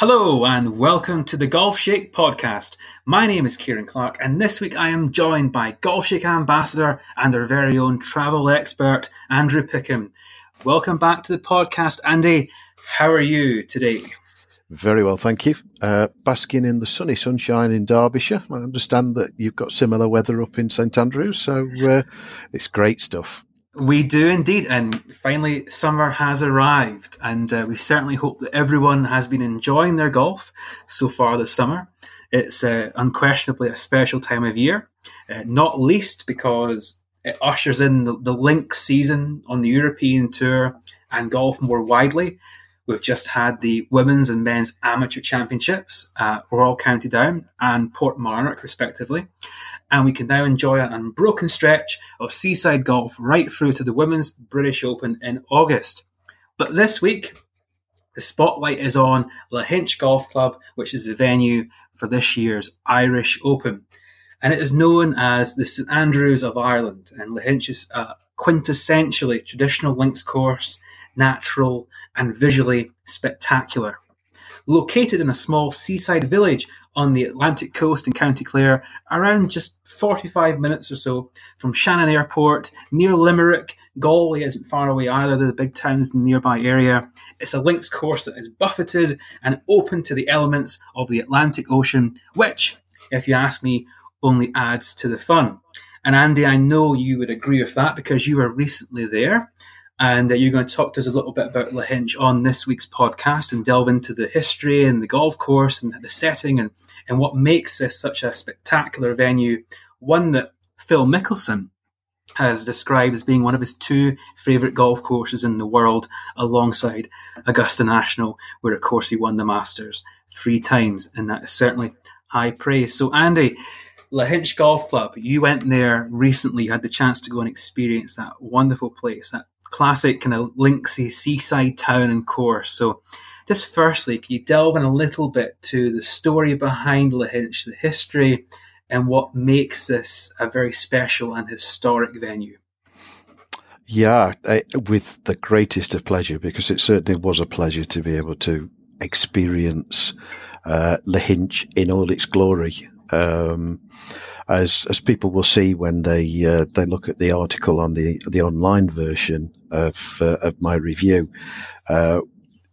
Hello and welcome to the Golf Shake podcast. My name is Kieran Clark and this week I am joined by Golf Shake ambassador and our very own travel expert, Andrew Pickham. Welcome back to the podcast, Andy. How are you today? Very well, thank you. Uh, basking in the sunny sunshine in Derbyshire. I understand that you've got similar weather up in St Andrews, so uh, it's great stuff. We do indeed, and finally, summer has arrived, and uh, we certainly hope that everyone has been enjoying their golf so far this summer. It's uh, unquestionably a special time of year, uh, not least because it ushers in the, the links season on the European Tour and golf more widely. We've just had the women's and men's amateur championships, uh, Royal County Down and Port Portmarnock, respectively. And we can now enjoy an unbroken stretch of seaside golf right through to the Women's British Open in August. But this week, the spotlight is on Lahinch Golf Club, which is the venue for this year's Irish Open. And it is known as the St Andrews of Ireland. And Lahinch is a quintessentially traditional links course natural, and visually spectacular. Located in a small seaside village on the Atlantic coast in County Clare, around just 45 minutes or so from Shannon Airport, near Limerick, Galway isn't far away either, the big towns in the nearby area. It's a links course that is buffeted and open to the elements of the Atlantic Ocean, which, if you ask me, only adds to the fun. And Andy, I know you would agree with that because you were recently there and uh, you're going to talk to us a little bit about Lahinch on this week's podcast and delve into the history and the golf course and the setting and, and what makes this such a spectacular venue. One that Phil Mickelson has described as being one of his two favourite golf courses in the world, alongside Augusta National, where of course he won the Masters three times, and that is certainly high praise. So, Andy, Lahinch Golf Club, you went there recently, you had the chance to go and experience that wonderful place, that classic kind of linksy seaside town and course. So, just firstly, can you delve in a little bit to the story behind Lahinch, the history, and what makes this a very special and historic venue? Yeah, I, with the greatest of pleasure, because it certainly was a pleasure to be able to experience uh, Lahinch in all its glory. Um, as as people will see when they uh, they look at the article on the the online version of uh, of my review, uh,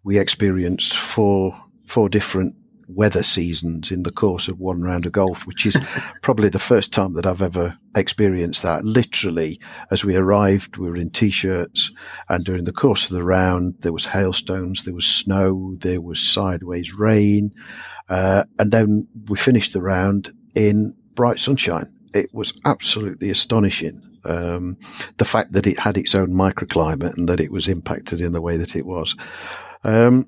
we experienced four four different weather seasons in the course of one round of golf, which is probably the first time that I've ever experienced that. Literally, as we arrived, we were in t-shirts, and during the course of the round, there was hailstones, there was snow, there was sideways rain, uh, and then we finished the round in bright sunshine. It was absolutely astonishing. Um, the fact that it had its own microclimate and that it was impacted in the way that it was. Um,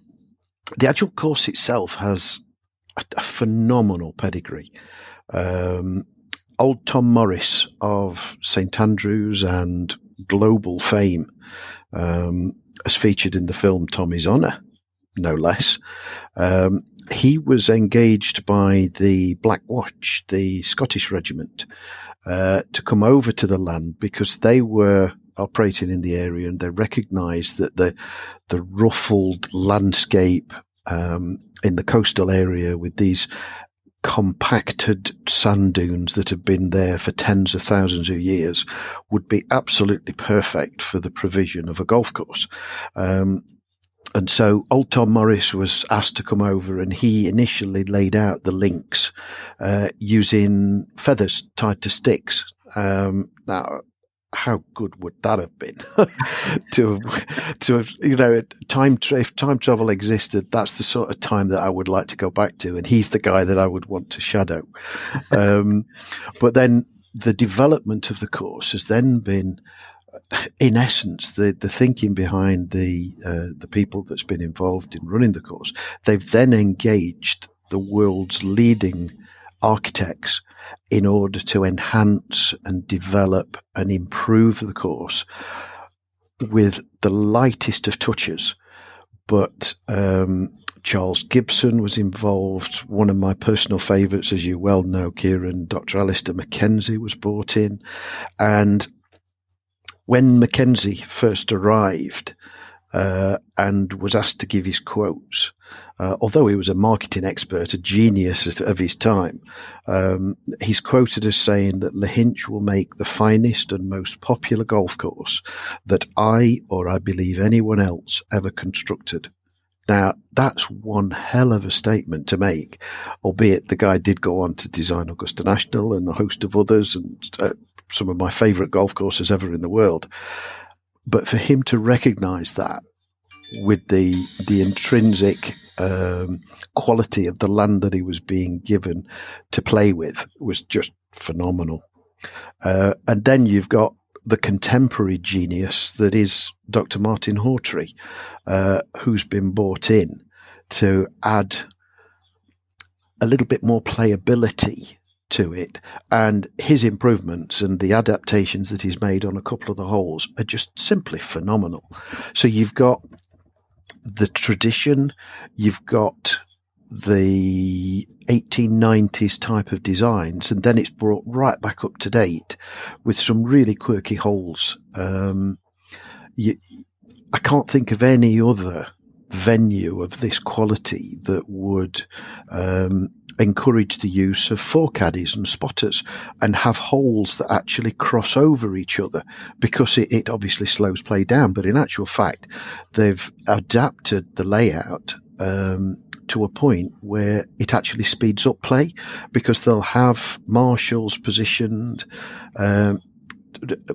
the actual course itself has a, a phenomenal pedigree. Um, old Tom Morris of St Andrews and global fame, um, as featured in the film Tommy's Honour, no less. Um, he was engaged by the Black Watch, the Scottish regiment, uh, to come over to the land because they were operating in the area and they recognised that the the ruffled landscape um, in the coastal area with these compacted sand dunes that have been there for tens of thousands of years would be absolutely perfect for the provision of a golf course. Um, and so old Tom Morris was asked to come over and he initially laid out the links, uh, using feathers tied to sticks. Um, now, how good would that have been to to have, you know, time, tra- if time travel existed, that's the sort of time that I would like to go back to. And he's the guy that I would want to shadow. Um, but then the development of the course has then been, in essence, the, the thinking behind the uh, the people that's been involved in running the course, they've then engaged the world's leading architects in order to enhance and develop and improve the course with the lightest of touches. But um, Charles Gibson was involved. One of my personal favourites, as you well know, Kieran, Dr. Alister MacKenzie was brought in. And when Mackenzie first arrived, uh, and was asked to give his quotes. Uh, although he was a marketing expert, a genius of his time, um, he's quoted as saying that Lahinch will make the finest and most popular golf course that I or I believe anyone else ever constructed. Now, that's one hell of a statement to make, albeit the guy did go on to design Augusta National and a host of others and uh, some of my favourite golf courses ever in the world. But for him to recognise that with the the intrinsic um, quality of the land that he was being given to play with was just phenomenal. Uh, and then you've got the contemporary genius that is Dr. Martin Hawtree, uh, who's been brought in to add a little bit more playability to it. And his improvements and the adaptations that he's made on a couple of the holes are just simply phenomenal. So you've got the tradition, you've got the 1890s type of designs, and then it's brought right back up to date with some really quirky holes. Um, you, I can't think of any other venue of this quality that would um, encourage the use of fore caddies and spotters and have holes that actually cross over each other because it, it obviously slows play down. But in actual fact, they've adapted the layout um, to a point where it actually speeds up play because they'll have marshals positioned um,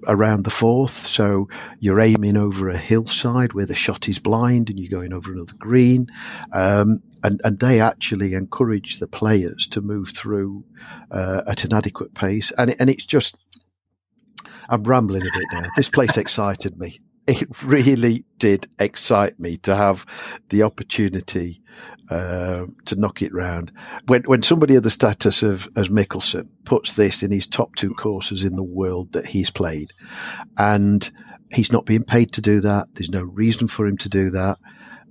around the fourth. So you're aiming over a hillside where the shot is blind and you're going over another green. Um, and, and they actually encourage the players to move through uh, at an adequate pace. And, and it's just, I'm rambling a bit now. This place excited me. It really did excite me to have the opportunity uh, to knock it round. When when somebody of the status of as Mickelson puts this in his top two courses in the world that he's played, and he's not being paid to do that. There's no reason for him to do that.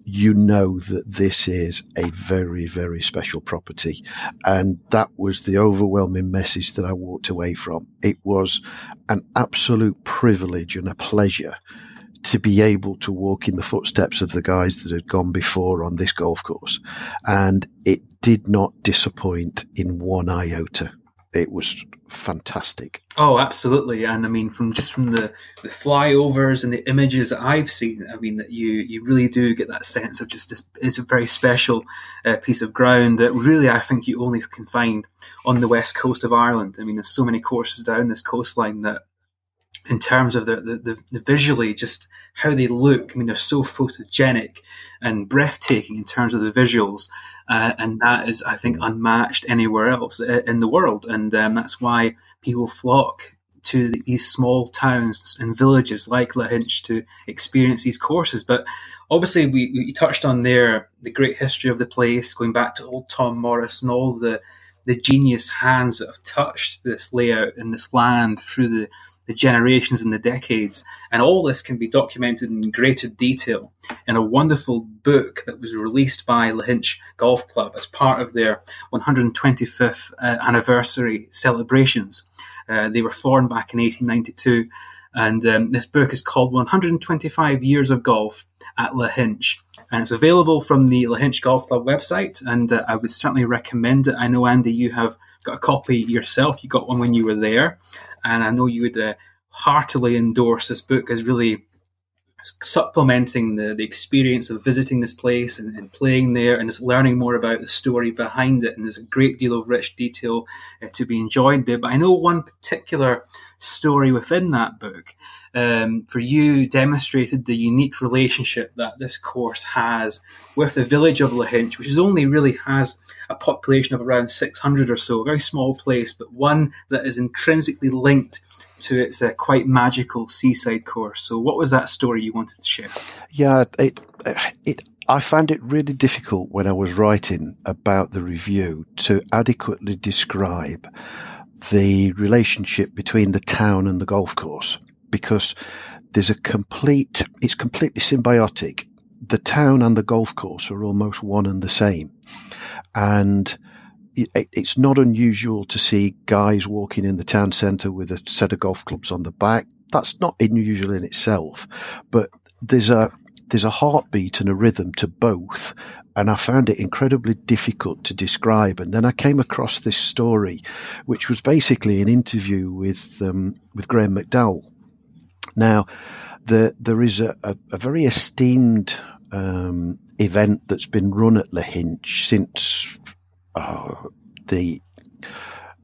You know that this is a very, very special property. And that was the overwhelming message that I walked away from. It was an absolute privilege and a pleasure to be able to walk in the footsteps of the guys that had gone before on this golf course. And it did not disappoint in one iota. It was fantastic. Oh, absolutely. And I mean, from just from the, the flyovers and the images that I've seen, I mean, that you, you really do get that sense of just this is a very special uh, piece of ground that really I think you only can find on the west coast of Ireland. I mean, there's so many courses down this coastline that in terms of the, the, the, visually, just how they look. I mean, they're so photogenic and breathtaking in terms of the visuals. Uh, and that is, I think, unmatched anywhere else in the world. And um, that's why people flock to these small towns and villages like Lahinch to experience these courses. But obviously, we, we touched on there the great history of the place, going back to old Tom Morris and all the, the genius hands that have touched this layout and this land through the the generations and the decades. And all this can be documented in greater detail in a wonderful book that was released by Lahinch Golf Club as part of their 125th uh, anniversary celebrations. Uh, they were formed back in 1892. And um, this book is called 125 Years of Golf at Lahinch. And it's available from the Lahinch Golf Club website. And uh, I would certainly recommend it. I know, Andy, you have got a copy yourself. You got one when you were there, and I know you would uh, heartily endorse this book as really supplementing the, the experience of visiting this place and, and, playing there and just learning more about the story behind it. And there's a great deal of rich detail uh, to be enjoyed there. But I know one particular story within that book um, for you demonstrated the unique relationship that this course has with the village of Lahinch, which is only really has a population of around 600 or so, a very small place, but one that is intrinsically linked to its uh, quite magical seaside course. So, what was that story you wanted to share? Yeah, it, it, I found it really difficult when I was writing about the review to adequately describe the relationship between the town and the golf course because there's a complete, it's completely symbiotic. The town and the golf course are almost one and the same. And it's not unusual to see guys walking in the town centre with a set of golf clubs on the back. That's not unusual in itself, but there's a there's a heartbeat and a rhythm to both. And I found it incredibly difficult to describe. And then I came across this story, which was basically an interview with, um, with Graham McDowell. Now, the, there is a, a, a very esteemed um, event that's been run at Lahinch since oh, the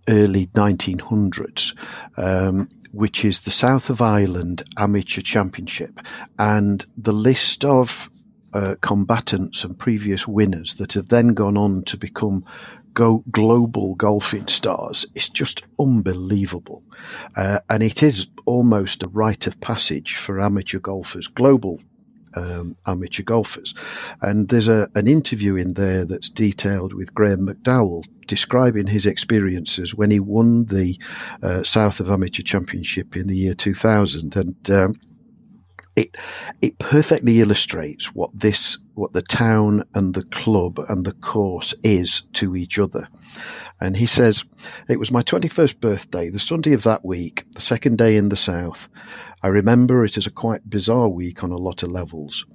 early 1900s, um, which is the South of Ireland Amateur Championship. And the list of uh, combatants and previous winners that have then gone on to become go global golfing stars is just unbelievable. Uh, and it is almost a rite of passage for amateur golfers, global um, amateur golfers. And there's a, an interview in there that's detailed with Graham McDowell describing his experiences when he won the uh, South of Amateur Championship in the year 2000. And um, it it perfectly illustrates what this what the town and the club and the course is to each other. And he says, It was my 21st birthday, the Sunday of that week, the second day in the South. I remember it as a quite bizarre week on a lot of levels.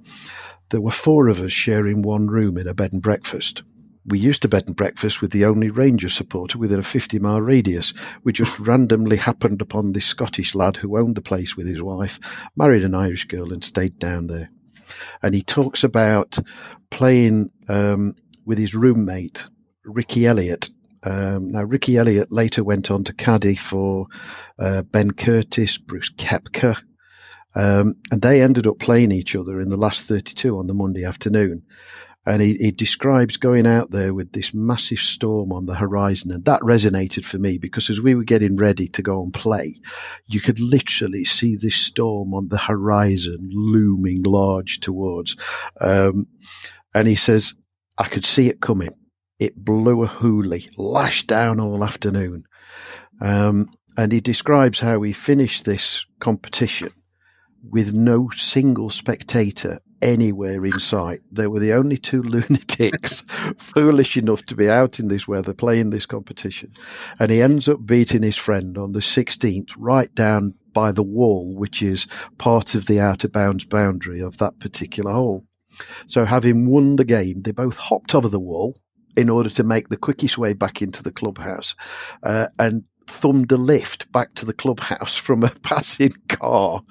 There were four of us sharing one room in a bed and breakfast. We used to bed and breakfast with the only Ranger supporter within a 50 mile radius. We just randomly happened upon this Scottish lad who owned the place with his wife, married an Irish girl, and stayed down there. And he talks about playing um, with his roommate, Ricky Elliott, um, now, Ricky Elliott later went on to caddy for uh, Ben Curtis, Brooks Koepka, um, and they ended up playing each other in the last 32 on the Monday afternoon. And he, he, describes going out there with this massive storm on the horizon. And that resonated for me because as we were getting ready to go and play, you could literally see this storm on the horizon looming large towards. Um, and he says, I could see it coming it blew a hoolie, lashed down all afternoon. Um, and he describes how he finished this competition with no single spectator anywhere in sight. They were the only two lunatics foolish enough to be out in this weather playing this competition. And he ends up beating his friend on the 16th, right down by the wall, which is part of the outer bounds boundary of that particular hole. So having won the game, they both hopped over the wall in order to make the quickest way back into the clubhouse uh, and thumbed a lift back to the clubhouse from a passing car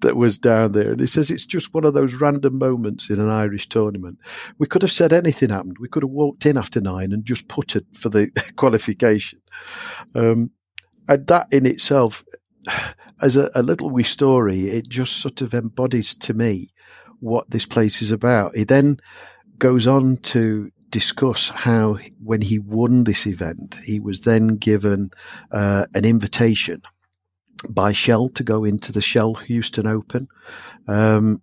that was down there. And he says it's just one of those random moments in an Irish tournament. We could have said anything happened. We could have walked in after nine and just putted for the qualification. Um, and that in itself, as a, a little wee story, it just sort of embodies to me what this place is about. He then goes on to discuss how when he won this event, he was then given uh, an invitation by Shell to go into the Shell Houston Open. Um,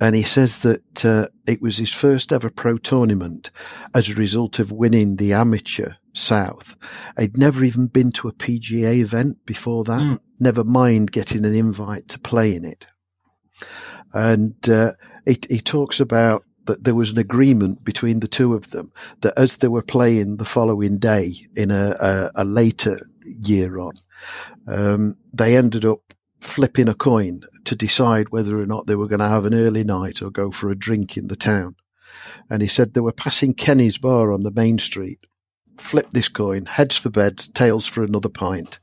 and he says that uh, it was his first ever pro tournament as a result of winning the amateur South. He'd never even been to a PGA event before that, mm. never mind getting an invite to play in it. And uh, he, he talks about that there was an agreement between the two of them that as they were playing the following day in a, a, a later year on, um, they ended up flipping a coin to decide whether or not they were going to have an early night or go for a drink in the town. And he said they were passing Kenny's bar on the main street. Flip this coin, heads for beds, tails for another pint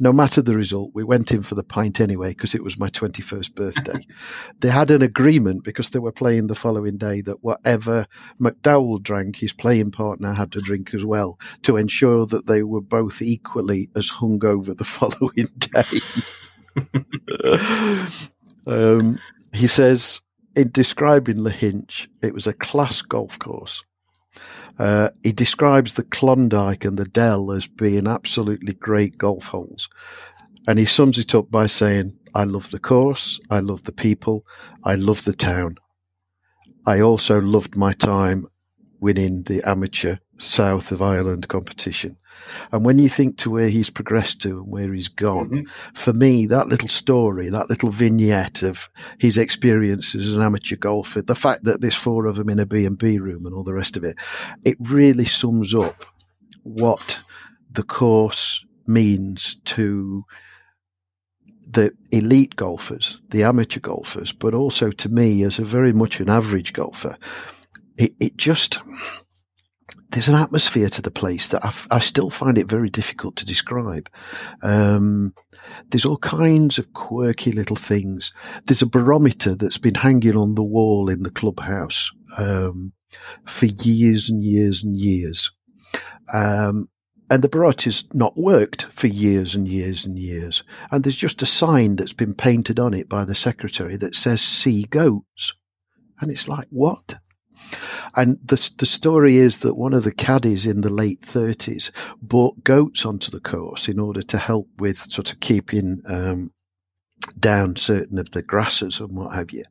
no matter the result, we went in for the pint anyway because it was my 21st birthday. they had an agreement because they were playing the following day that whatever McDowell drank, his playing partner had to drink as well to ensure that they were both equally as hungover the following day. um, he says, in describing Lahinch, it was a class golf course. Uh, he describes the Klondike and the Dell as being absolutely great golf holes. And he sums it up by saying, I love the course. I love the people. I love the town. I also loved my time winning the amateur South of Ireland competition. And when you think to where he's progressed to and where he's gone, mm-hmm. for me, that little story, that little vignette of his experiences as an amateur golfer, the fact that there's four of them in a B&B room and all the rest of it, it really sums up what the course means to the elite golfers, the amateur golfers, but also to me as a very much an average golfer, it, it just, there's an atmosphere to the place that I, I still find it very difficult to describe. Um, there's all kinds of quirky little things. There's a barometer that's been hanging on the wall in the clubhouse um, for years and years and years. Um, and the barometer's not worked for years and years and years. And there's just a sign that's been painted on it by the secretary that says see goats. And it's like, what? And the, the story is that one of the caddies in the late 30s brought goats onto the course in order to help with sort of keeping um, down certain of the grasses and what have you.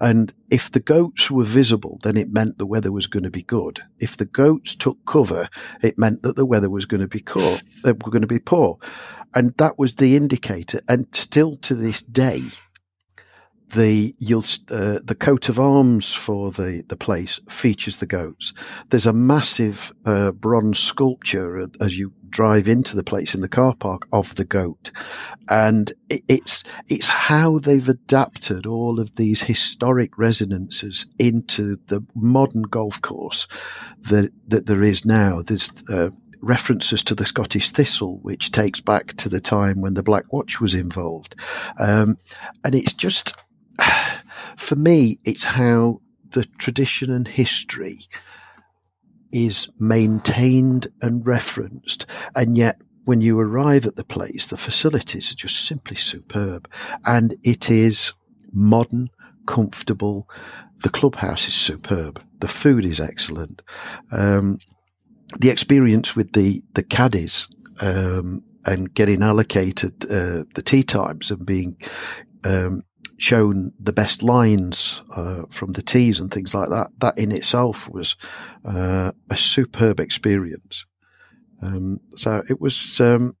And if the goats were visible, then it meant the weather was going to be good. If the goats took cover, it meant that the weather was going to be poor. They were going to be poor. And that was the indicator. And still to this day, the you'll uh, the coat of arms for the the place features the goats. There's a massive uh, bronze sculpture as you drive into the place in the car park of the goat, and it, it's it's how they've adapted all of these historic resonances into the modern golf course that that there is now. There's uh, references to the Scottish thistle, which takes back to the time when the Black Watch was involved. Um, and it's just, for me, it's how the tradition and history is maintained and referenced. And yet, when you arrive at the place, the facilities are just simply superb. And it is modern, comfortable. The clubhouse is superb. The food is excellent. Um, the experience with the, the caddies, um, and getting allocated, uh, the tee times and being, um, shown the best lines uh, from the tees and things like that. That in itself was uh, a superb experience. Um, so it was. Um,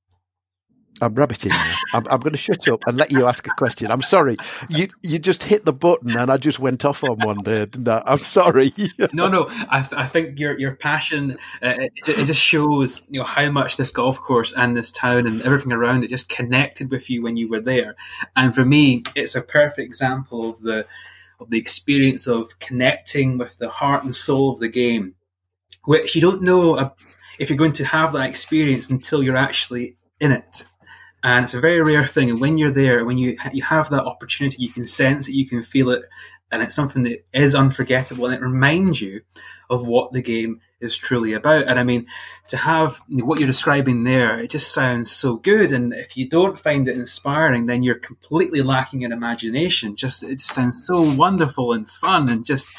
I'm rabbiting. I'm, I'm, going to shut up and let you ask a question. I'm sorry. You you just hit the button and I just went off on one there. No, I'm sorry. no, no. I, I think your your passion uh, it, it, just shows you know how much this golf course and this town and everything around it just connected with you when you were there. And for me, it's a perfect example of the of the experience of connecting with the heart and soul of the game, which you don't know if you're going to have that experience until you're actually in it and it's a very rare thing. And when you're there, when you you have that opportunity, you can sense it, you can feel it, and it's something that is unforgettable, and it reminds you of what the game is truly about. And I mean, to have you know, what you're describing there, it just sounds so good. And if you don't find it inspiring, then you're completely lacking in imagination. Just it just sounds so wonderful and fun and just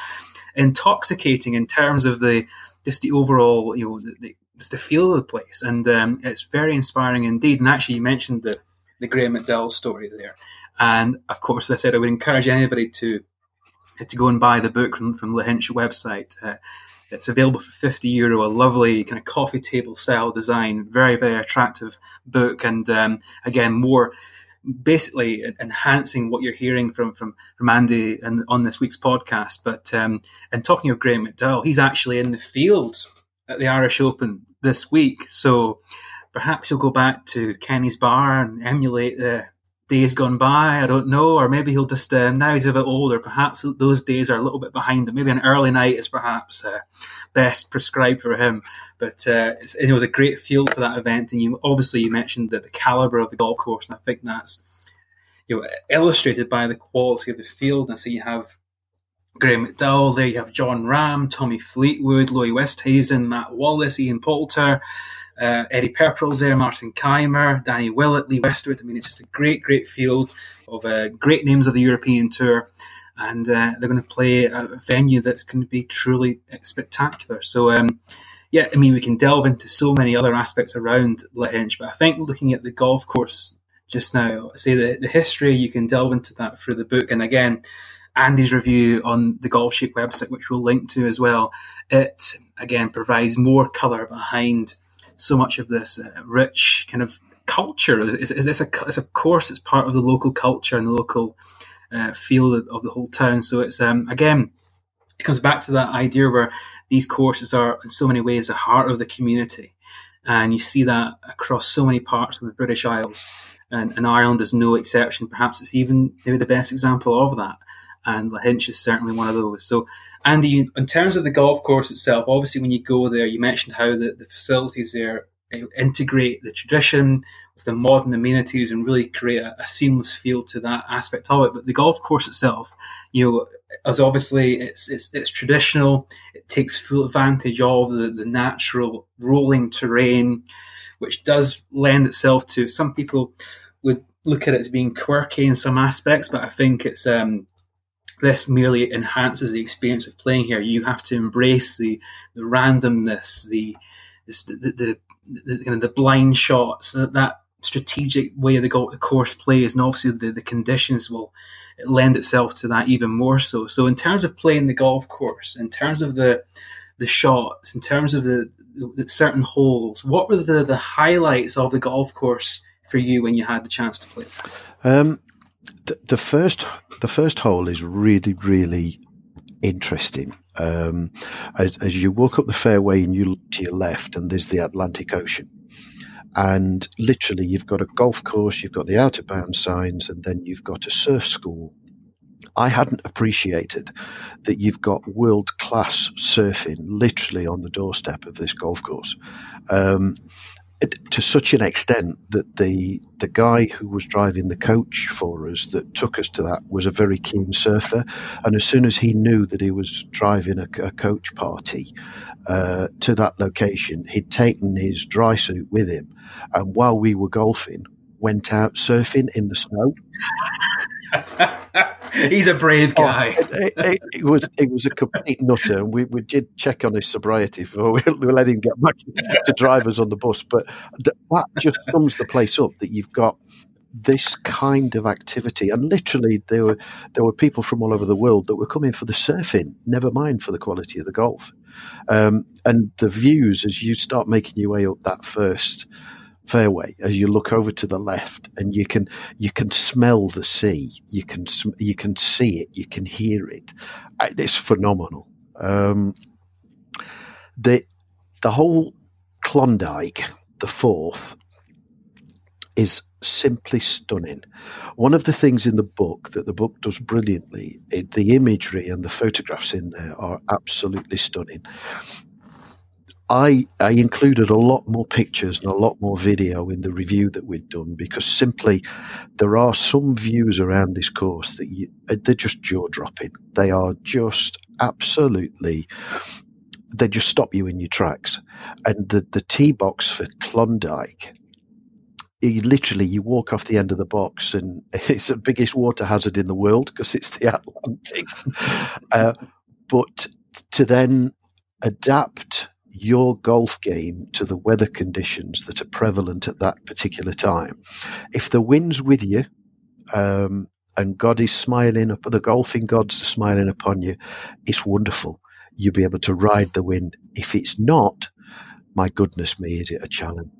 intoxicating in terms of the just the overall you know the, it's the feel of the place, and um, it's very inspiring indeed. And actually, you mentioned the the Graham McDowell story there, and of course, I said I would encourage anybody to to go and buy the book from from Lahinch website. Uh, it's available for 50 euro, a lovely kind of coffee table style design, very, very attractive book. And um, again, more basically enhancing what you're hearing from, from, from Andy and on this week's podcast. But um, and talking of Graham McDowell, he's actually in the field at the Irish Open this week. So perhaps he'll go back to Kenny's bar and emulate the days gone by. I don't know, or maybe he'll just um, now he's a bit older. Perhaps those days are a little bit behind him. Maybe an early night is perhaps uh, best prescribed for him. But uh, it was a great field for that event, and you obviously you mentioned that the caliber of the golf course, and I think that's you know illustrated by the quality of the field. And so you have Graham McDowell there. You have Jon Rahm, Tommy Fleetwood, Louis Oosthuizen, Matt Wallace, Ian Poulter, uh, Eddie Pepperell's there, Martin Kaymer, Danny Willett, Lee Westwood. I mean, it's just a great, great field of uh, great names of the European Tour. And uh, they're going to play a venue that's going to be truly spectacular. So, um, yeah, I mean, we can delve into so many other aspects around Lahinch, but I think looking at the golf course just now, say the, the history, you can delve into that through the book. And again, Andy's review on the Golf Shake website, which we'll link to as well, it again provides more colour behind so much of this uh, rich kind of culture. Is this a, it's a course, it's part of the local culture and the local uh, feel of the whole town. So it's um, again, it comes back to that idea where these courses are in so many ways the heart of the community, and you see that across so many parts of the British Isles. and, and Ireland is no exception. Perhaps it's even maybe the best example of that. And Lahinch is certainly one of those. So, Andy, in terms of the golf course itself, obviously when you go there, you mentioned how the, the facilities there integrate the tradition with the modern amenities and really create a, a, seamless feel to that aspect of it. But the golf course itself, you know, as obviously it's it's, it's traditional. It takes full advantage of the, the natural rolling terrain, which does lend itself to some people would look at it as being quirky in some aspects, but I think it's um, this merely enhances the experience of playing here. You have to embrace the the randomness, the the, the, the, the, blind shots, that, that strategic way the, the course plays, and obviously the, the conditions will lend itself to that even more so. So, in terms of playing the golf course, in terms of the the shots, in terms of the, the certain holes, what were the, the highlights of the golf course for you when you had the chance to play? Um, the, first the first hole is really really interesting. Um, as, as, you walk up the fairway and you look to your left, and there's the Atlantic Ocean. And literally, you've got a golf course, you've got the out of bounds signs, and then you've got a surf school. I hadn't appreciated that you've got world class surfing literally on the doorstep of this golf course. Um, to such an extent that the the guy who was driving the coach for us that took us to that was a very keen surfer, and as soon as he knew that he was driving a, a coach party uh, to that location, he'd taken his dry suit with him, and while we were golfing, went out surfing in the snow. He's a brave oh, guy. Oh, it, it, it, was it was a complete nutter, and we, we did check on his sobriety before we, we let him get back to drivers on the bus. But that just sums the place up that you've got this kind of activity, and literally there were there were people from all over the world that were coming for the surfing, never mind for the quality of the golf, um, and the views as you start making your way up that first fairway as you look over to the left and you can you can smell the sea you can you can see it you can hear it it's phenomenal um, the the whole Klondike the fourth is simply stunning. One of the things in the book that the book does brilliantly, it, the imagery and the photographs in there are absolutely stunning. I, I included a lot more pictures and a lot more video in the review that we'd done because simply there are some views around this course that you, uh, they're just jaw dropping. They are just absolutely, they just stop you in your tracks. And the, the tee box for Klondike, you literally you walk off the end of the box and it's the biggest water hazard in the world because it's the Atlantic. uh, but to then adapt your golf game to the weather conditions that are prevalent at that particular time. If the wind's with you, um, and God is smiling up, the golfing gods are smiling upon you, it's wonderful. You'll be able to ride the wind. If it's not, my goodness me, is it a challenge?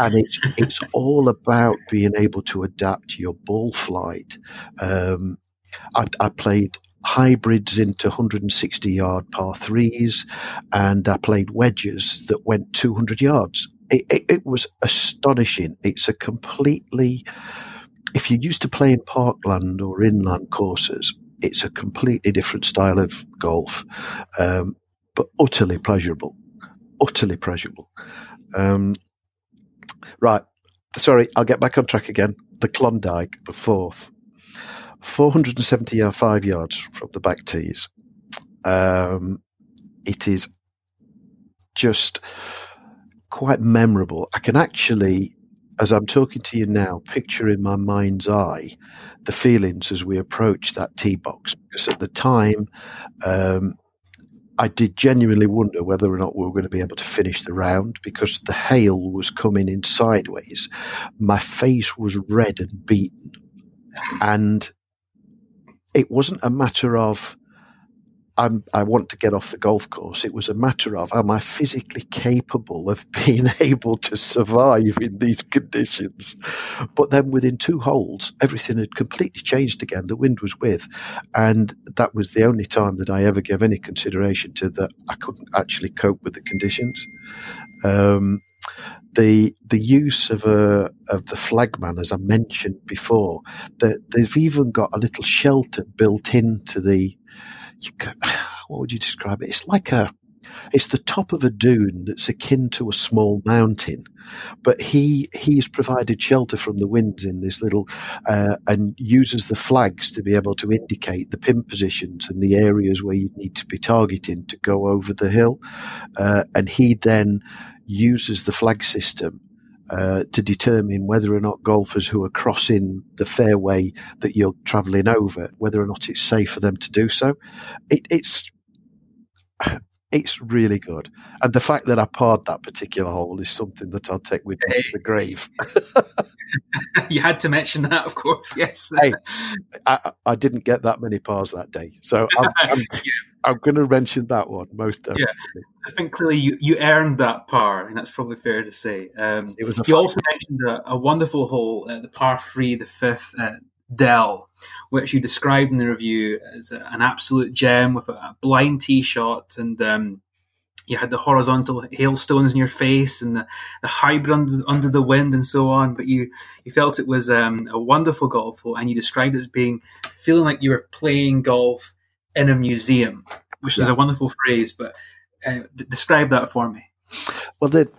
and it's it's all about being able to adapt your ball flight. Um, I, I, played hybrids into 160 yard par threes, and I played wedges that went 200 yards. It, it, it, was astonishing. It's a completely, if you're used to playing parkland or inland courses, it's a completely different style of golf, um, but utterly pleasurable. Utterly pleasurable. Um, right. Sorry, I'll get back on track again. The Klondike, the fourth. 475 yards from the back tees. Um, it is just quite memorable. I can actually, as I'm talking to you now, picture in my mind's eye the feelings as we approach that tee box. Because at the time, um, I did genuinely wonder whether or not we were going to be able to finish the round because the hail was coming in sideways. My face was red and beaten. And it wasn't a matter of I'm, i want to get off the golf course. It was a matter of am I physically capable of being able to survive in these conditions? But then within two holes, everything had completely changed again. The wind was with, and that was the only time that I ever gave any consideration to that I couldn't actually cope with the conditions. Um, the the use of a of the flagman, as I mentioned before, that they've even got a little shelter built into the. what would you describe it? It's like a it's the top of a dune that's akin to a small mountain, but he he's provided shelter from the winds in this little uh, and uses the flags to be able to indicate the pin positions and the areas where you need to be targeting to go over the hill, uh, and he then uses the flag system uh, to determine whether or not golfers who are crossing the fairway that you're travelling over, whether or not it's safe for them to do so. It, it's it's really good. And the fact that I parred that particular hole is something that I'll take with me to the grave. you had to mention that, of course. Yes. hey, I, I, didn't get that many pars that day. So I'm, I'm, yeah. I'm going to mention that one most definitely. Yeah. I think clearly you, you earned that par, and that's probably fair to say. Um, it was you also mentioned a, a wonderful hole, uh, the par three, the fifth, uh, Dell, which you described in the review as a, an absolute gem with a, a blind tee shot, and um, you had the horizontal hailstones in your face and the, the hybrid under, under the wind and so on. But you you felt it was um, a wonderful golf hole, and you described it as being feeling like you were playing golf in a museum, which yeah. is a wonderful phrase. But uh, describe that for me. Well, the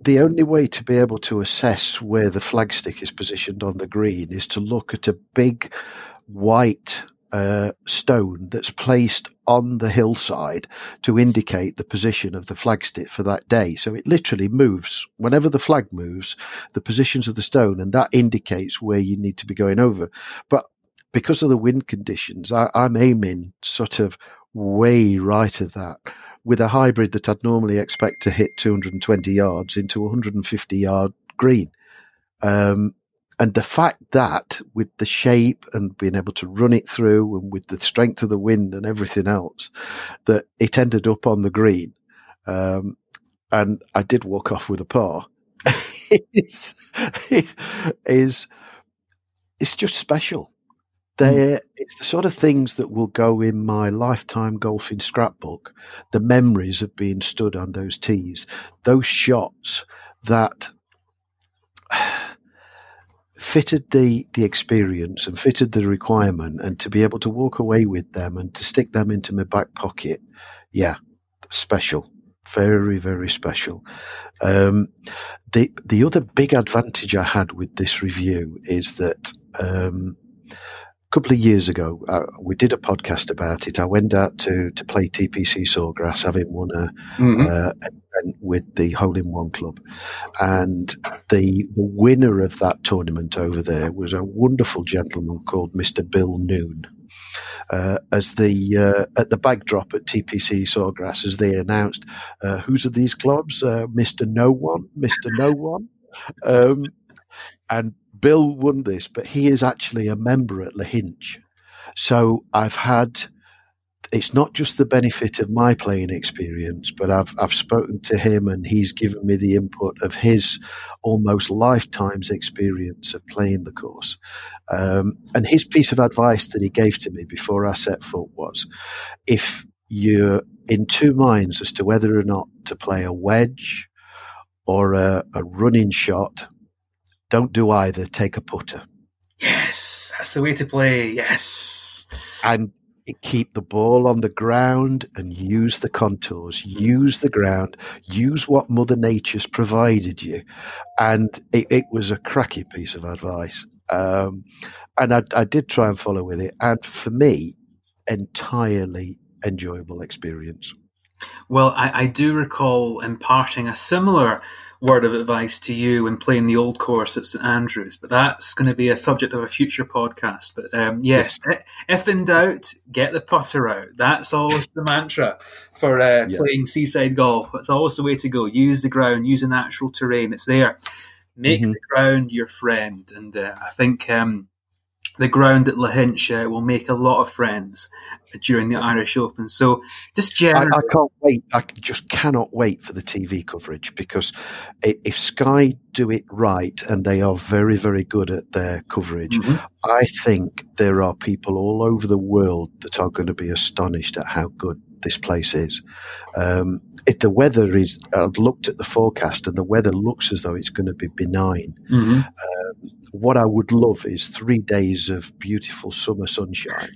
the only way to be able to assess where the flagstick is positioned on the green is to look at a big white uh, stone that's placed on the hillside to indicate the position of the flagstick for that day. So it literally moves. Whenever the flag moves, the positions of the stone, and that indicates where you need to be going over. But because of the wind conditions, I, I'm aiming sort of way right of that with a hybrid that I'd normally expect to hit 220 yards into 150 yard green. Um, and the fact that with the shape and being able to run it through and with the strength of the wind and everything else, that it ended up on the green. Um, and I did walk off with a par. it is, it's just special. They, it's the sort of things that will go in my lifetime golfing scrapbook. The memories of being stood on those tees, those shots that fitted the the experience and fitted the requirement, and to be able to walk away with them and to stick them into my back pocket, yeah, special very very special. Um, the the other big advantage I had with this review is that um, couple of years ago, uh, we did a podcast about it. I went out to to play TPC Sawgrass, having won a, mm-hmm. uh, event with the Hole in One Club, and the, the winner of that tournament over there was a wonderful gentleman called Mister Bill Noon. Uh, as the uh, at the backdrop at TPC Sawgrass, as they announced, uh, whose are these clubs? Uh, Mister No One, Mister No One, um, and Bill won this, but he is actually a member at Lahinch. So I've had it's not just the benefit of my playing experience, but I've I've spoken to him and he's given me the input of his almost lifetime's experience of playing the course. Um, and his piece of advice that he gave to me before I set foot was, if you're in two minds as to whether or not to play a wedge or a, a running shot don't do either. Take a putter. Yes, that's the way to play. Yes. And keep the ball on the ground and use the contours, use the ground, use what Mother Nature's provided you. And it, it was a cracky piece of advice. Um, and I, I did try and follow with it. And for me, entirely enjoyable experience. Well, I, I do recall imparting a similar word of advice to you when playing the old course at St Andrews, but that's going to be a subject of a future podcast. But um, yes, yes, if in doubt, get the putter out. That's always the mantra for uh, yeah. playing seaside golf. It's always the way to go. Use the ground, use the natural terrain. It's there. Make mm-hmm. the ground your friend, and uh, I think um, the ground at Lahinch will make a lot of friends during the Irish Open. So just generally, I, I, can't wait. I just cannot wait for the TV coverage because if Sky do it right and they are very, very good at their coverage, mm-hmm. I think there are people all over the world that are going to be astonished at how good this place is. Um, if the weather is, I've looked at the forecast and the weather looks as though it's going to be benign. Mm-hmm. Um, what I would love is three days of beautiful summer sunshine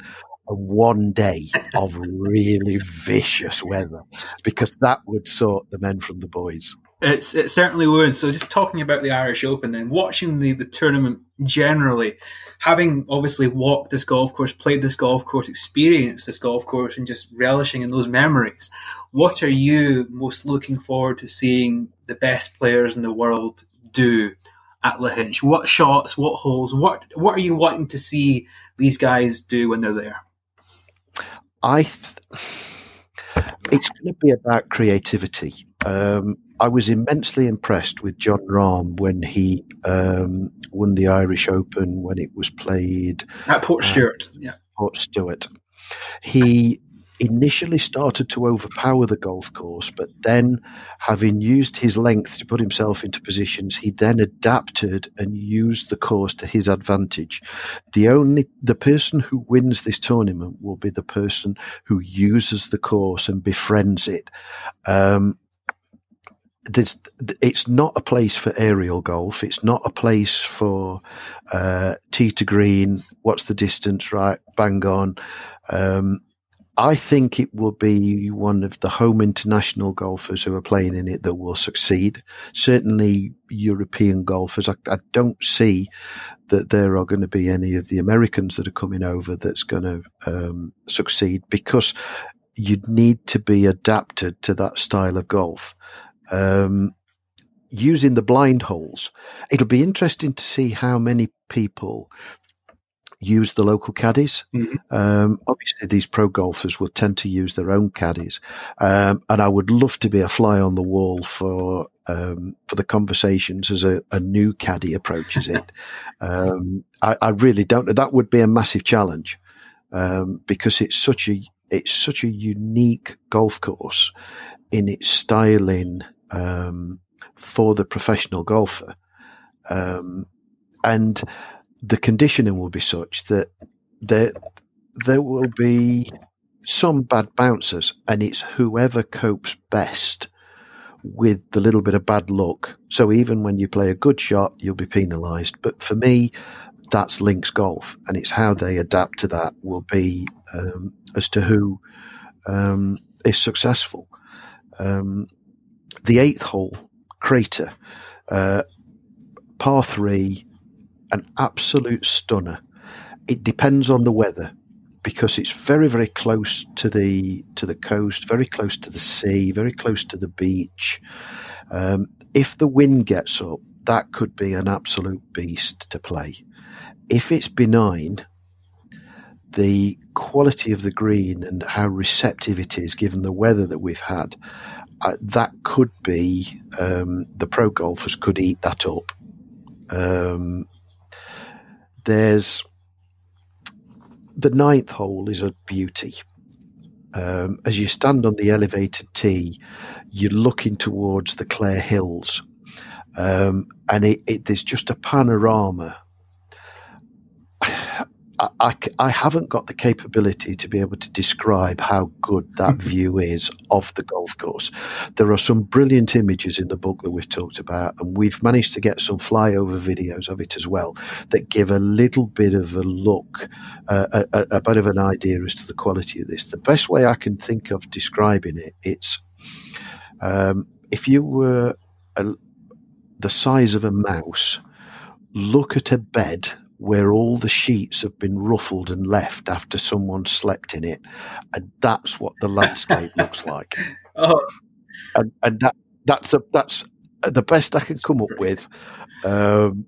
and one day of really vicious weather because that would sort the men from the boys. It's it certainly would. So just talking about the Irish Open, then watching the the tournament generally, having obviously walked this golf course, played this golf course, experienced this golf course, and just relishing in those memories. What are you most looking forward to seeing the best players in the world do at Lahinch? What shots? What holes? What what are you wanting to see these guys do when they're there? I. Th- it's going to be about creativity. Um, I was immensely impressed with Jon Rahm when he um, won the Irish Open when it was played at Portstewart. Uh, yeah, Portstewart. He initially started to overpower the golf course, but then, having used his length to put himself into positions, he then adapted and used the course to his advantage. The only the person who wins this tournament will be the person who uses the course and befriends it. Um, there's, it's not a place for aerial golf. It's not a place for uh, tee to green. What's the distance? Right, bang on. Um, I think it will be one of the home international golfers who are playing in it that will succeed. Certainly, European golfers. I, I don't see that there are going to be any of the Americans that are coming over that's going to um, succeed because you'd need to be adapted to that style of golf. Um, using the blind holes, it'll be interesting to see how many people use the local caddies. Mm-hmm. Um, obviously, these pro golfers will tend to use their own caddies, um, and I would love to be a fly on the wall for um, for the conversations as a, a new caddy approaches it. Um, I, I, really don't. That would be a massive challenge um, because it's such a it's such a unique golf course in its styling um, for the professional golfer, and the conditioning will be such that there there will be some bad bouncers, and it's whoever copes best with the little bit of bad luck. So even when you play a good shot, you'll be penalised. But for me, that's links golf, and it's how they adapt to that will be um, as to who um, is successful. Um, the eighth hole, crater, uh, par three, an absolute stunner. It depends on the weather because it's very very close to the to the coast, very close to the sea, very close to the beach. Um, if the wind gets up, that could be an absolute beast to play. If it's benign, the quality of the green and how receptive it is, given the weather that we've had, uh, that could be um, the pro golfers could eat that up. Um, there's the ninth hole is a beauty. Um, as you stand on the elevated tee, you're looking towards the Clare Hills, um, and it, it, there's just a panorama I, I, haven't got the capability to be able to describe how good that mm-hmm. view is of the golf course. There are some brilliant images in the book that we've talked about, and we've managed to get some flyover videos of it as well that give a little bit of a look, uh, a, a, a, bit of an idea as to the quality of this. The best way I can think of describing it, it's um, if you were a, the size of a mouse, look at a bed where all the sheets have been ruffled and left after someone slept in it, and that's what the landscape looks like. Oh, and, and that that's a, that's the best I can come up with. Um,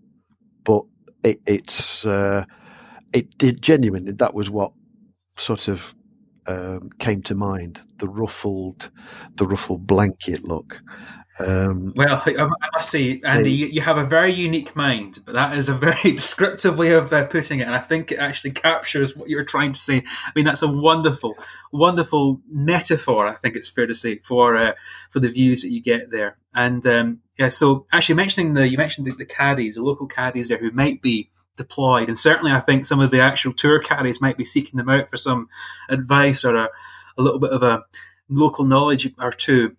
but it, it's uh, it did genuinely. That was what sort of um, came to mind. The ruffled, the ruffled blanket look. Um, well, I must say, Andy, you, you, have a very unique mind, but that is a very descriptive way of uh, putting it, and I think it actually captures what you're trying to say. I mean, that's a wonderful, wonderful metaphor. I think it's fair to say for uh, for the views that you get there. And um, yeah, so actually mentioning the you mentioned the, the caddies, the local caddies there who might be deployed, and certainly I think some of the actual tour caddies might be seeking them out for some advice or a a little bit of a local knowledge or two.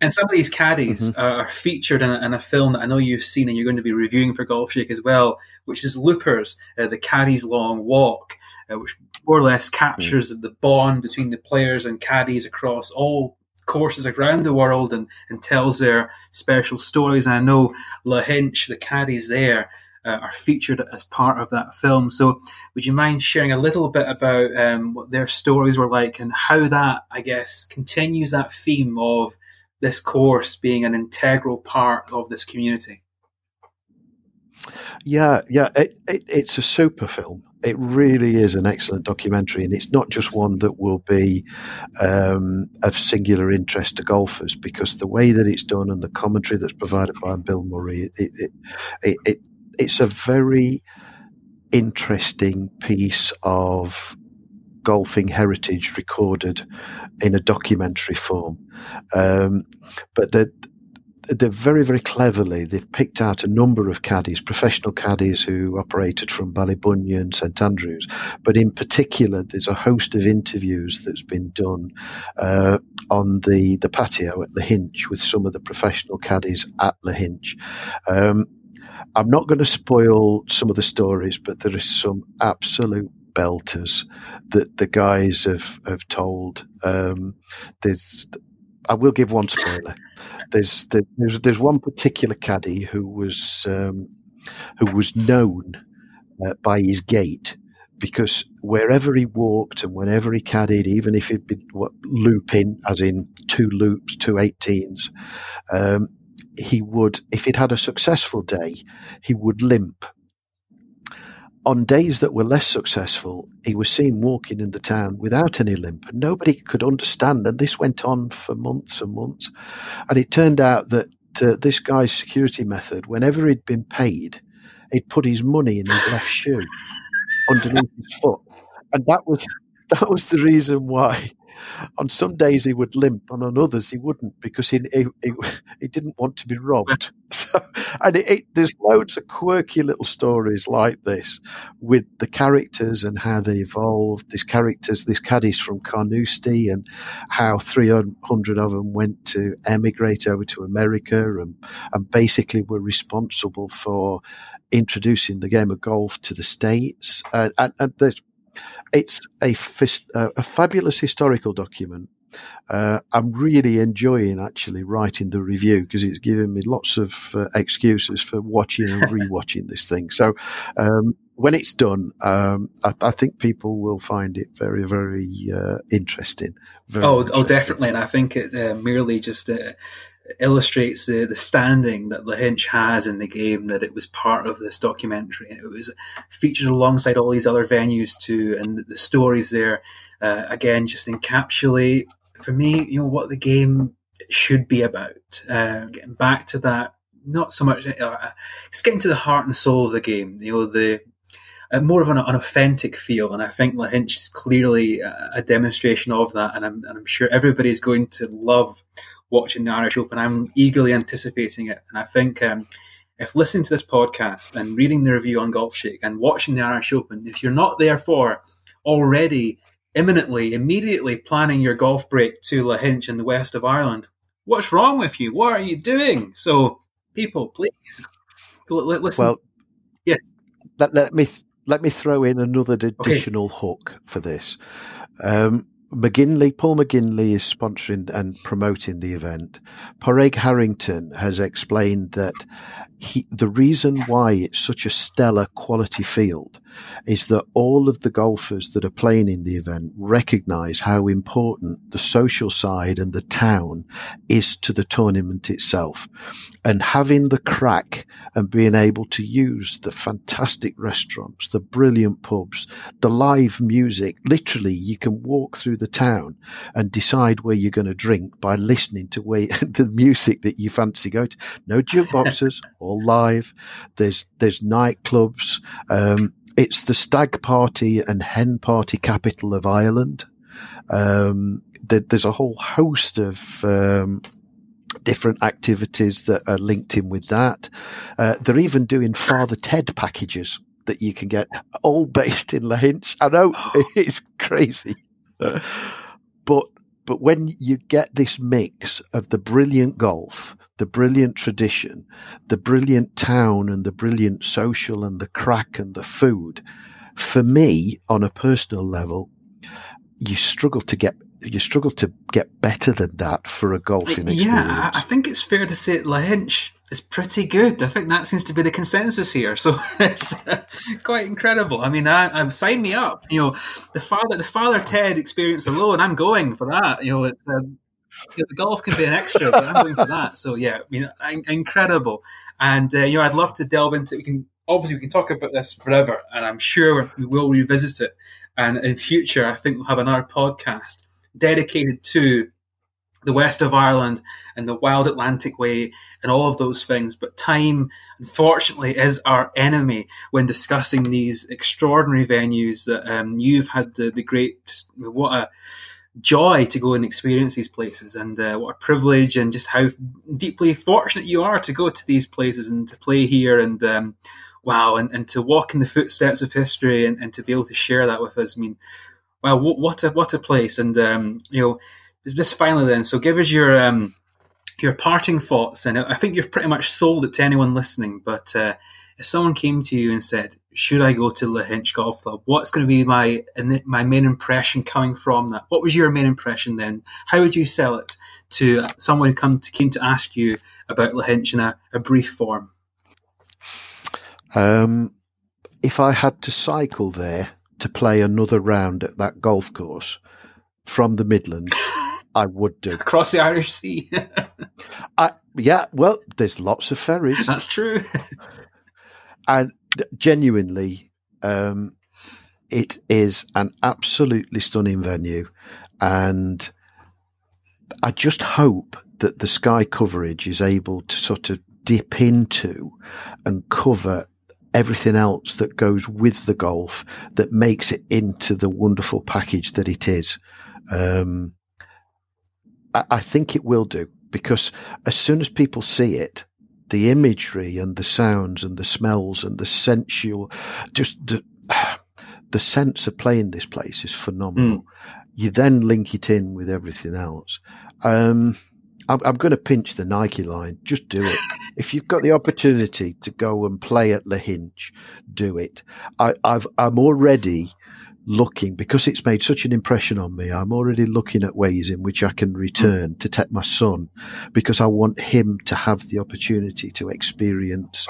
And some of these caddies mm-hmm. are featured in a, in a, film that I know you've seen and you're going to be reviewing for Golf Shake as well, which is Loopers, uh, The Caddy's Long Walk, uh, which more or less captures mm-hmm. the bond between the players and caddies across all courses around the world and, and tells their special stories. And I know Lahinch, the caddies there, uh, are featured as part of that film. So, would you mind sharing a little bit about um, what their stories were like and how that, I guess, continues that theme of this course being an integral part of this community? Yeah, yeah, it, it, it's a super film. It really is an excellent documentary, and it's not just one that will be um, of singular interest to golfers because the way that it's done and the commentary that's provided by Bill Murray, it, it, it it's a very interesting piece of golfing heritage recorded in a documentary form. Um, but they're, they're very, very cleverly, they've picked out a number of caddies, professional caddies who operated from Ballybunion, St Andrews. But in particular, there's a host of interviews that's been done uh, on the, the patio at Lahinch with some of the professional caddies at Lahinch. Um, I'm not going to spoil some of the stories, but there is some absolute belters that the guys have have told. Um, there's, I will give one spoiler. There's there's there's one particular caddy who was um, who was known uh, by his gait because wherever he walked and whenever he caddied, even if he'd been what, looping, as in two loops, two 18s, um, he would, if he'd had a successful day, he would limp. On days that were less successful, he was seen walking in the town without any limp, nobody could understand. And this went on for months and months. And it turned out that uh, this guy's security method, whenever he'd been paid, he'd put his money in his left shoe underneath his foot, and that was that was the reason why on some days he would limp, and on others he wouldn't because he he, he, he didn't want to be robbed. So, and it, it, there's loads of quirky little stories like this with the characters and how they evolved. These characters, these caddies from Carnoustie, and how 300 of them went to emigrate over to America and and basically were responsible for introducing the game of golf to the states. Uh, and, and there's it's a, a fabulous historical document. Uh, I'm really enjoying actually writing the review because it's given me lots of uh, excuses for watching and rewatching this thing. So um, when it's done, um, I, I, think people will find it very, very uh, interesting. Very oh, oh interesting. oh, definitely, and I think it uh, merely just uh, illustrates the, the standing that Lahinch has in the game, that it was part of this documentary. It was featured alongside all these other venues too, and the stories there, uh, again, just encapsulate, for me, you know, what the game should be about. Uh, getting back to that, not so much, uh, it's getting to the heart and soul of the game, you know, the, uh, more of an, an, authentic feel, and I think Lahinch is clearly a, a demonstration of that. And I'm, and I'm sure everybody is going to love watching the Irish Open. I'm eagerly anticipating it, and I think um, if listening to this podcast and reading the review on Golf Shake and watching the Irish Open, if you're not there for already imminently, immediately planning your golf break to Lahinch in the west of Ireland, what's wrong with you? What are you doing? So, people, please listen. Well, yes. Let, let me let me throw in another additional okay. hook for this. Um, McGinley, Paul McGinley is sponsoring and promoting the event. Padraig Harrington has explained that he, the reason why it's such a stellar quality field is that all of the golfers that are playing in the event recognize how important the social side and the town is to the tournament itself. And having the crack and being able to use the fantastic restaurants, the brilliant pubs, the live music, literally you can walk through the town and decide where you're going to drink by listening to where the music that you fancy go to. No jukeboxes, all live. There's, there's nightclubs. Um, it's the stag party and hen party capital of Ireland. Um, there's a whole host of um, different activities that are linked in with that. Uh, they're even doing Father Ted packages that you can get, all based in Lahinch. I know it's crazy. but but when you get this mix of the brilliant golf, the brilliant tradition, the brilliant town and the brilliant social and the crack and the food, for me, on a personal level, you struggle to get you struggle to get better than that for a golfing experience. Yeah, I think it's fair to say Lahinch is pretty good. I think that seems to be the consensus here. So it's uh, quite incredible. I mean, I, am sign me up. You know, the father the father Ted experience alone. I'm going for that. You know, it's. Um, the golf can be an extra, I'm going for that. So yeah, I mean, incredible. And uh, you know, I'd love to delve into. We can obviously we can talk about this forever, and I'm sure we will revisit it. And in future, I think we'll have another podcast dedicated to the west of Ireland and the wild Atlantic way and all of those things. But time, unfortunately, is our enemy when discussing these extraordinary venues that um, you've had the, the great, what a joy to go and experience these places and uh, what a privilege and just how deeply fortunate you are to go to these places and to play here and um, wow and, and to walk in the footsteps of history and, and to be able to share that with us. I mean, wow, what a what a place! And um, you know, just finally then, so give us your um, your parting thoughts. And I think you've pretty much sold it to anyone listening. But uh, if someone came to you and said, "Should I go to Lahinch Golf Club?" What's going to be my my main impression coming from that? What was your main impression then? How would you sell it to someone who come to, came to ask you about Lahinch in a, a brief form? Um, if I had to cycle there, to play another round at that golf course from the Midlands, I would do. Across the Irish Sea. I, yeah, well, there's lots of ferries. That's true. and genuinely, um, it is an absolutely stunning venue. And I just hope that the Sky coverage is able to sort of dip into and cover everything else that goes with the golf that makes it into the wonderful package that it is. Um, I, I think it will do because as soon as people see it, the imagery and the sounds and the smells and the sensual, just the, the sense of playing this place is phenomenal. Mm. You then link it in with everything else. Um, I'm, I'm going to pinch the Nike line. Just do it. if you've got the opportunity to go and play at Lahinch, do it. I, I've, I'm already looking because it's made such an impression on me. I'm already looking at ways in which I can return to take my son because I want him to have the opportunity to experience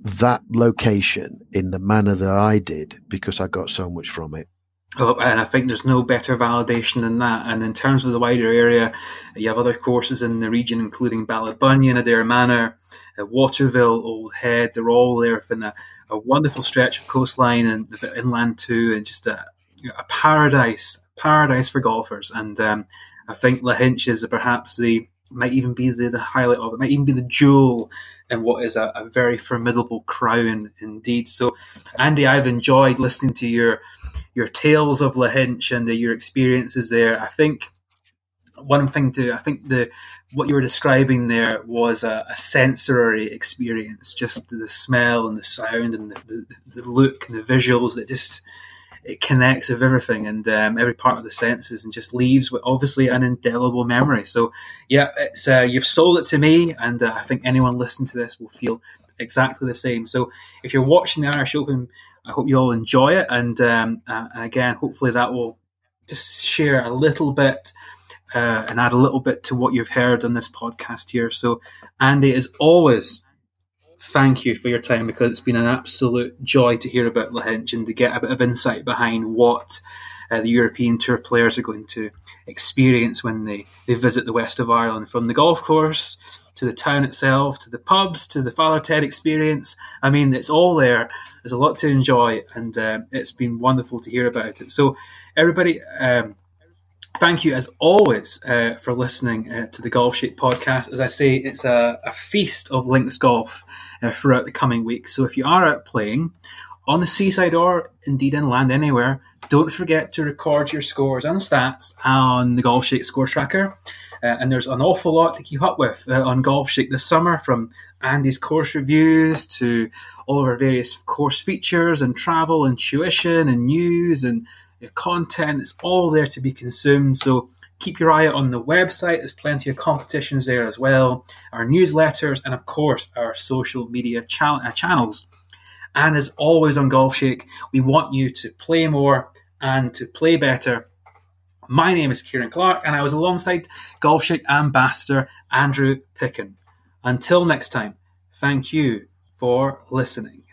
that location in the manner that I did because I got so much from it. Oh, and I think there's no better validation than that. And in terms of the wider area, you have other courses in the region, including Ballybunion, Adare Manor, uh, Waterville, Old Head. They're all there within a, a wonderful stretch of coastline and the bit inland too, and just a, a paradise, paradise for golfers. And um, I think Lahinch is perhaps the might even be the, the highlight of it, might even be the jewel in what is a, a very formidable crown indeed. So, Andy, I've enjoyed listening to your your tales of Lahinch and the, your experiences there. I think one thing to I think the what you were describing there was a, a sensory experience, just the smell and the sound and the, the, the, look and the visuals that just it connects with everything and um, every part of the senses and just leaves with obviously an indelible memory. So yeah, it's uh, you've sold it to me, and uh, I think anyone listening to this will feel exactly the same. So if you're watching the Irish Open I hope you all enjoy it, and um, uh, and again, hopefully that will just share a little bit uh, and add a little bit to what you've heard on this podcast here. So, Andy, as always, thank you for your time because it's been an absolute joy to hear about Lahinch and to get a bit of insight behind what uh, the European Tour players are going to experience when they, they visit the west of Ireland from the golf course to the town itself, to the pubs, to the Father Ted experience. I mean, it's all there. There's a lot to enjoy, and uh, it's been wonderful to hear about it. So, everybody, um, thank you as always uh, for listening uh, to the Golf Shake podcast. As I say, it's a, a feast of links golf uh, throughout the coming weeks. So, if you are out playing on the seaside or indeed inland anywhere, don't forget to record your scores and stats on the Golf Shake score tracker. Uh, and there's an awful lot to keep up with uh, on Golf Shake this summer, from Andy's course reviews to all of our various course features and travel and tuition and news and the content is all there to be consumed. So keep your eye out on the website. There's plenty of competitions there as well, our newsletters, and of course, our social media cha- uh, channels. And as always on Golf Shake, we want you to play more and to play better. My name is Kieran Clark, and I was alongside Golf Shake ambassador Andrew Picken. Until next time, thank you for listening.